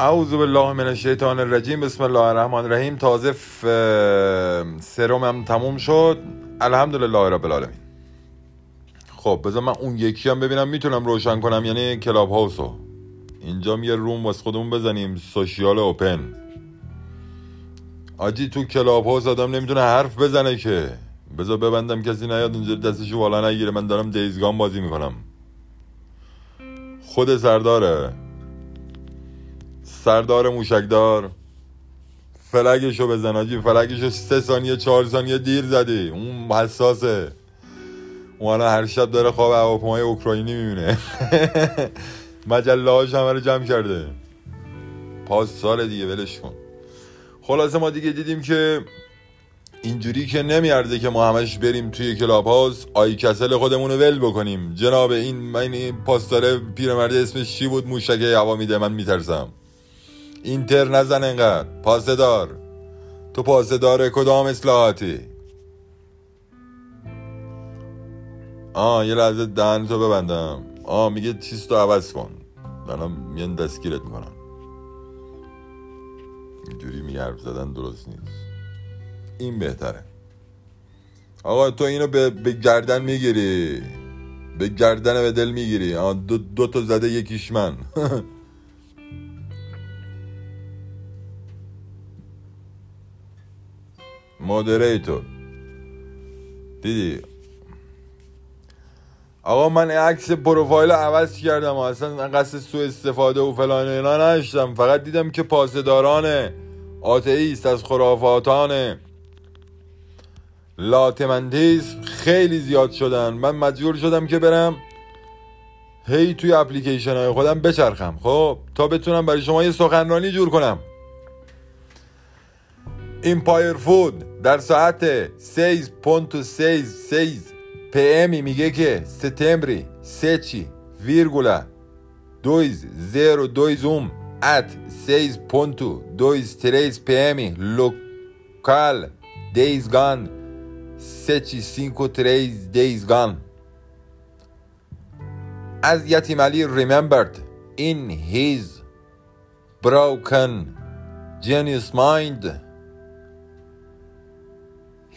اعوذ بالله من الشیطان الرجیم. بسم الله الرحمن الرحیم. تازه. سرمم تموم شد. الحمدلله رب العالمین. خب بذار من اون یکی هم ببینم. می‌تونم روشن کنم. یعنی Clubhouse و. اینجا یه room واسه خودمون بزنیم. social open. حاجی تو Clubhouse آدم نمی‌تونه حرف بزنه که. بذار ببندم کسی نیاد اینجا دستشو بالا نگیره. من دارم Days Gone بازی می‌کنم. خود سرداره. سردار موشکدار. فلگشو بزن آجی فلگشو سه ثانیه چهار ثانیه دیر زدی. اون حساسه. اون هر شب داره خواب هواپیمای اوکراینی می‌بینه. مجله هاش همه رو جمع کرده. پاس سال دیگه ولش کن. خلاصه ما دیگه دیدیم که اینجوری که نمیارزه که ما همش بریم توی کلاب هاوس آی کسل خودمون رو ول بکنیم. جناب این من این پاستاره پیرمرد اسمش چی بود؟ موشک هوا میده من میترسم. اینتر نزن انقدر پاسه دار تو پاسه دار کدام اصلاحاتی؟ آه یه لحظه دهن تو ببندم. آه میگه چیز تو عوض کن. دارم میان دستگیرت می‌کنم اینجوری میگه حرف زدن درست نیست. این بهتره. آقا تو اینو به, به گردن می‌گیری. به گردن به دل می‌گیری. دو, دو تا زده یکیش من. مودریتور دیدی آقا من عکس پروفایل عوض کردم اصلا قصد سو استفاده و فلان اینا نشتم. فقط دیدم که پاسداران آتئیست از خرافاتان لاتمندیس خیلی زیاد شدن. من مجبور شدم که برم هی توی اپلیکیشن های خودم بچرخم. خب تا بتونم برای شما یه سخنرانی جور کنم. ایمپایر فود در ساعت 6.6 پی امی میگه که ستمبری سچی ویرگولا دویز زیرو دویز اوم ات 6.2 دویز پی امی لوکال دیز گان سچی سینکو تریز دیز گان as Yatimali remembered in his broken genius mind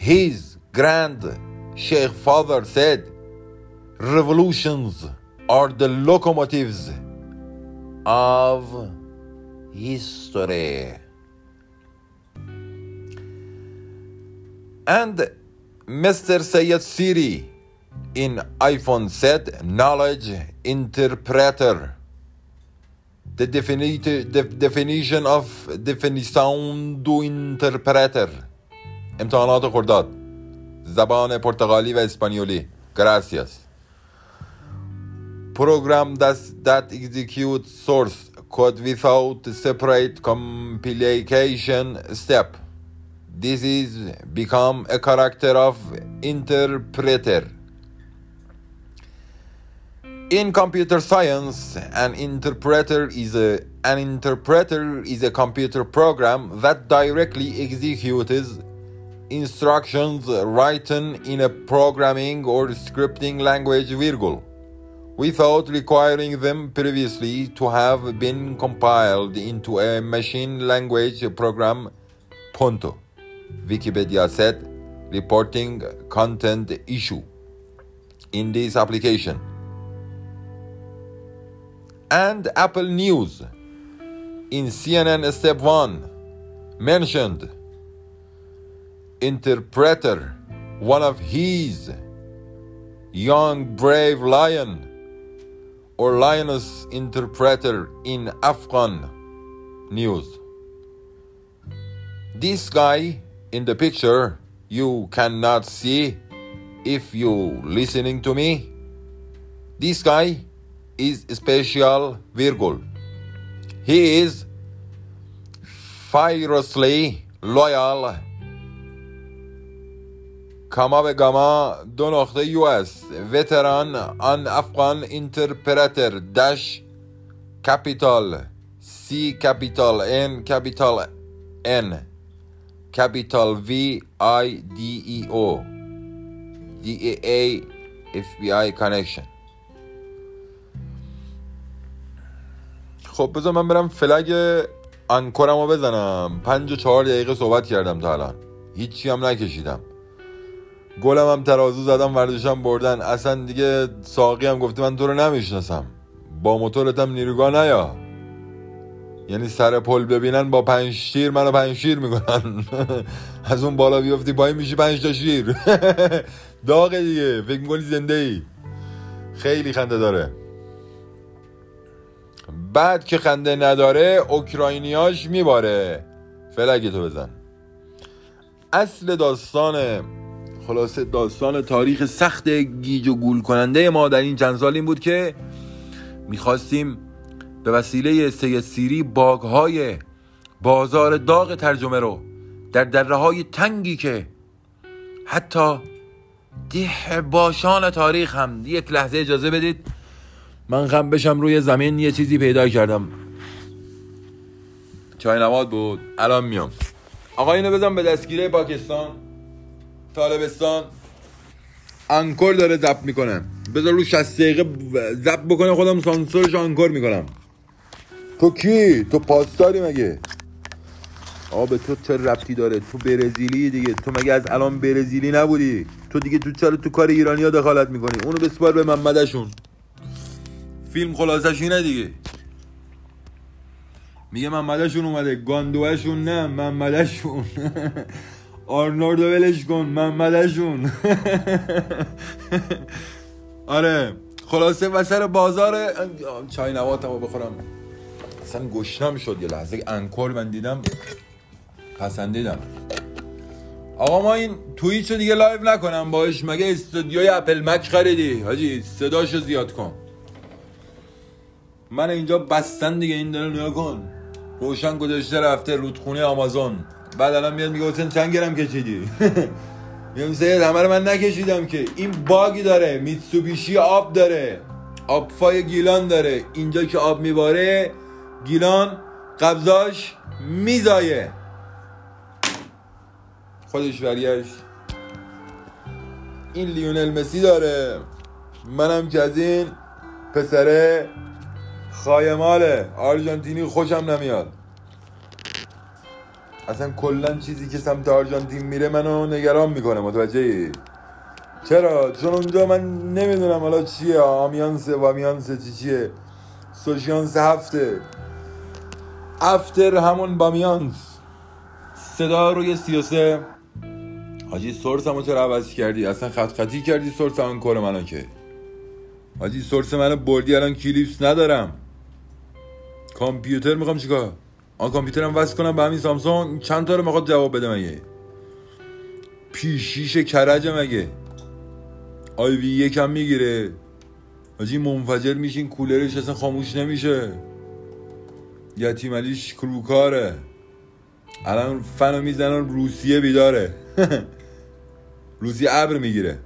his grand Sheikh father said revolutions are the locomotives of history and Mr. Sayyid Siri in iPhone said knowledge interpreter the definition of definition do interpreter امتحانات خرداد زبان پرتغالی و اسپانیولی gracias program that, that executes source code without separate compilation step this is become a character of interpreter in computer science an interpreter is a an interpreter is a computer program that directly executes instructions written in a programming or scripting language virgule without requiring them previously to have been compiled into a machine language program punto wikipedia said reporting content issue in this application. And apple news in cnn step 1 mentioned interpreter, one of his young brave lion or lioness interpreter in Afghan news. This guy in the picture you cannot see if you listening to me. This guy is special virgule. He is fiercely loyal کاما به گاما دو نقطه یو اس وتران آن افغان اینترپرتر دش کپیتال سی کپیتال ان کپیتال ان. کپیتال وی آی دی ای او. دی ای ای اف بی آی کانکشن خب بذار من برم فلگ انکورم رو بزنم. پنج و چهار دقیقه صحبت کردم تا الان. هیچی هم نکشیدم. گلم هم ترازو زدم ورزشم بردن. اصلا دیگه ساقی هم گفته من تو رو نمی‌شناسم. با موتورتم نیروگاه نیا. یعنی سر پل ببینن با پنج شیر منو پنج شیر می‌کنن. از اون بالا بیفتی پایین میشی پنج تا شیر. داغه دیگه فکر می‌کنی زنده ای خیلی خنده داره. بعد که خنده نداره اوکراینیاش میباره. فلگی تو بزن. اصل داستان خلاصه داستان تاریخ سخت گیج و گول کننده ما در این چند سال این بود که می‌خواستیم به وسیله سید سیری باگهای بازار داغ ترجمه رو در دره های تنگی که حتی ده باشان تاریخ هم یک لحظه اجازه بدید. من خم بشم روی زمین یه چیزی پیدا کردم. چای نواد بود. الان میام. آقا اینو بزن به دستگیره پاکستان. طالبستان انکور داره زب می‌کنه. بذار رو 60 دقیقه زب بکنه خودم سانسورش انکور می‌کنم. تو کی؟ تو پاسداری مگه؟ به تو چه ربطی داره؟ تو برزیلی دیگه. تو مگه از الان برزیلی نبودی؟ تو دیگه تو چرا تو کار ایرانی ها دخالت می‌کنی؟ اونو بسپار به محمدشون. فیلم خلاصش اینه دیگه. میگه محمدشون اومده. گاندوهشون نه محمدشون. آرنوردو ولش کن محمدشون آره خلاصه وسر بازار چای نواتمو بخورم. اصلا گشنم شد یه لحظه انکور من دیدم پسندیدم. آقا ما این توییچ رو دیگه لایو نکنم باش مگه استودیوی اپل مک خریدی؟ حاجی صداشو زیاد کن. من اینجا بستن دیگه این داره نیا کن. روشن گذاشته رفته رودخونه آمازون. بعد الان میاد میگه حسین چند گرم کشیدی؟ میگم سید همه رو من نکشیدم که. این باگی داره میتسوبیشی آب داره. آبفای گیلان داره. اینجا که آب میباره گیلان قبضاش میزایه. خودش برگشت این لیونل مسی داره. منم که از این پسره خایماله. آرژانتینی خوشم نمیاد. اصلا کلا چیزی که سمت آرژانتین میره منو نگران می‌کنه متوجه چرا؟ چون اونجا من نمی‌دونم حالا چیه. آمیانس و آمیانس چی چیه؟ سوشیانس هفته. افتر همون بامیانس صدا روی سیاسه حاجی سورس همو چرا عوض کردی؟ اصلا خط خطی کردی سورس کار منو که. حاجی سورس منو بردی الان کلیپس ندارم. کامپیوتر می‌خوام چیکار؟ آن کامپیوترم وصل کنم به همین سامسونگ. چند تا رو می‌خواد جواب بده مگه؟ پیشیش کرج مگه؟ آی وی یکم می‌گیره. حاجی منفجر میشین کولرش اصلا خاموش نمیشه. یتیم علیش کروکاره. الان فنو می‌زنن روسیه بیداره. روسیه ابر می‌گیره.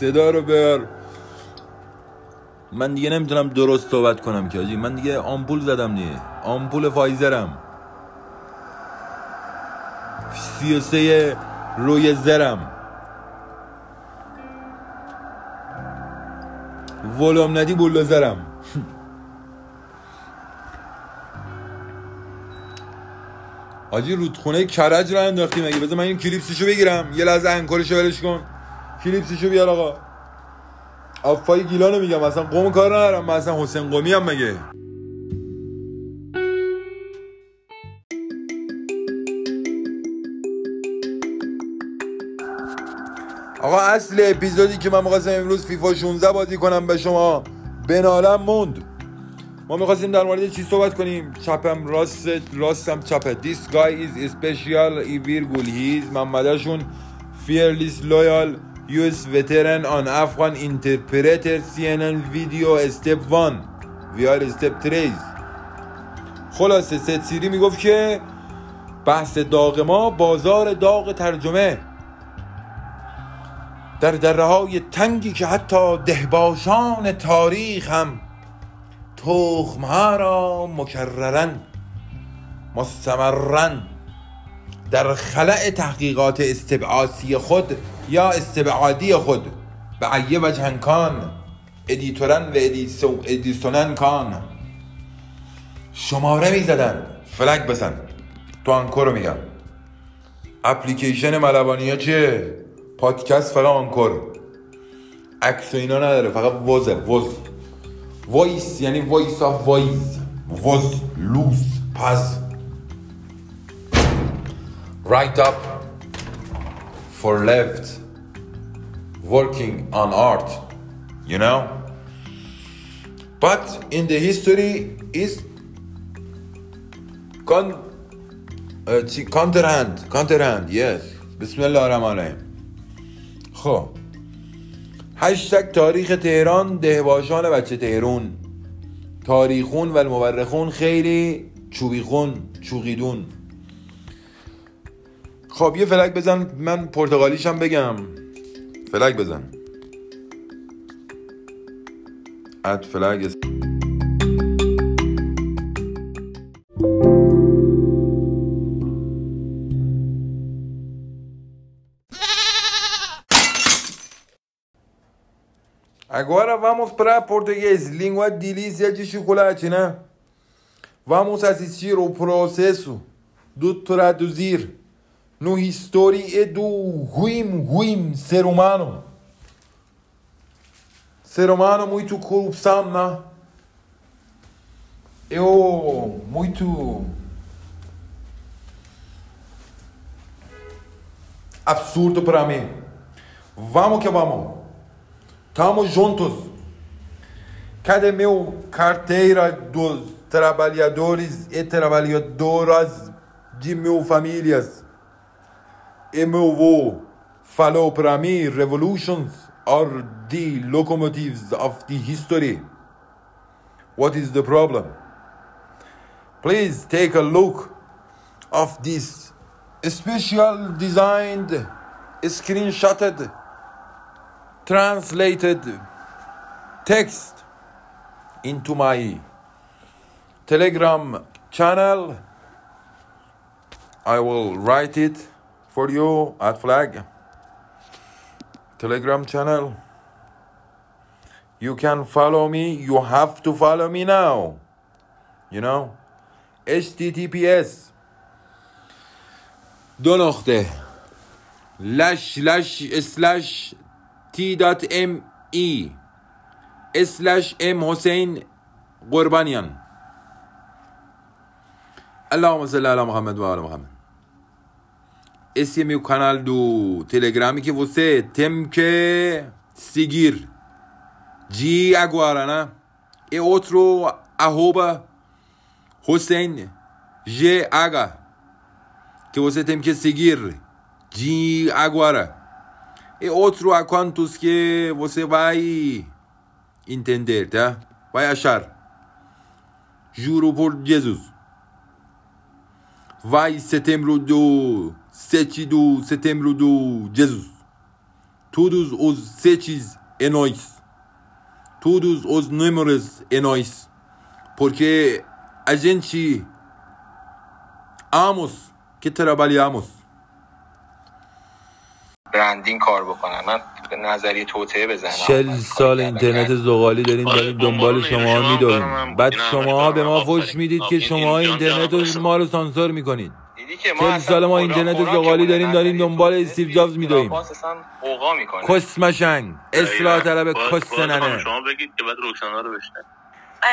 صدا رو بر من دیگه نمی‌تونم درست صحبت کنم که من دیگه آمپول زدم دیگه. آمپول فایزرم. سی و سه روی زرم. ولوم ندی بولوزرم آجی رودخونه کرج رو انداختیم اگه بذار من این کلیپسشو بگیرم. یه لحظه انکارشو ولش کن. کلیپسشو بیار آقا. آفای گیلانو میگم اصلا قوم کار ندارم من اصلا حسین قومی هم مگه؟ آقا اصل اپیزودی که من می‌خواستم امروز فیفا 16 بازی کنم به شما بنالم موند. ما می‌خواستیم در مورد چی صحبت کنیم؟ چپم راست راستم چپه This guy is special ای ویرگول هیز fearless loyal. US veteran on Afghan interpreter CNN video step 1 we are step 3 خلاصه ست سیری می‌گفت که بحث داغ ما بازار داغ ترجمه. در دره های تنگی که حتی دهباشان تاریخ هم تخمها را مکررن مستمرن در خلع تحقیقات استبعاسی خود یا استبعادی خود. به عیه و جهنکان ادیتورن و ادیسونن کان. شماره می‌زدن فلک بزن. تو آنکور رو میگم. اپلیکیشن ملوانی ها چیه؟ پادکست فقط آنکور. عکس اینا نداره. فقط وزه. وز. وایس. یعنی وایس آف وایس. وز. لوز. پس right up. For left working on art you know? But in the history is con uh, counterhand counterhand yes. بسم الله الرحمن الرحیم خب. هشتگ تاریخ تهران دهباشان بچه تهرون. تاریخون و المورخون خیلی چوبیخون چوقیدون خب یه فلک بزن من پرتغالیشم بگم فلک بزن اد فلک Agora vamos para português, língua delícia de chocolate, né? Vamos assistir o processo do traduzir no history e do ruim, ruim ser humano. Ser humano muito corrupção, né? Eu muito absurdo para mim. Vamos que vamos. Estamos juntos. Cadê meu carteira dos trabalhadores e trabalhadoras de mil famílias? Meu avô para revolutions are the locomotives of the history. What is the problem? Please take a look of this special designed, screenshotted translated text into my telegram channel i will write it for you at flag telegram channel you can follow me you have to follow me now you know https دو نقطه لش لش اسلش t.me slash m حسین قربانیان اللهم صل على محمد و آل محمد esse é meu canal do Telegram que você tem que seguir de agora, né? E outro arroba GH que você tem que seguir de agora. e outro a quantos que você vai entender, tá? Vai achar. Juro por Jesus. Vai setembro do 7 do setembro do Jesus. Todos os sete é nós. Todos os números é nós. Porque a gente amamos que trabalhamos. برندینگ کار بکنن من به نظریه توطعه بزنم چل سال اینترنت زغالی داریم آره، داریم دنبال شما میداریم. بعد شما به ما فش می‌دید که شما اینترنت رو ما رو سانسور می‌کنید. که ما اصلا سال ما اینترنت زغالی داریم داریم دنبال استیو جابز میدویم می‌کنه. کسمشنگ اصلاح طلب کس ننه. شما بگید که بعد روشنا رو بشنن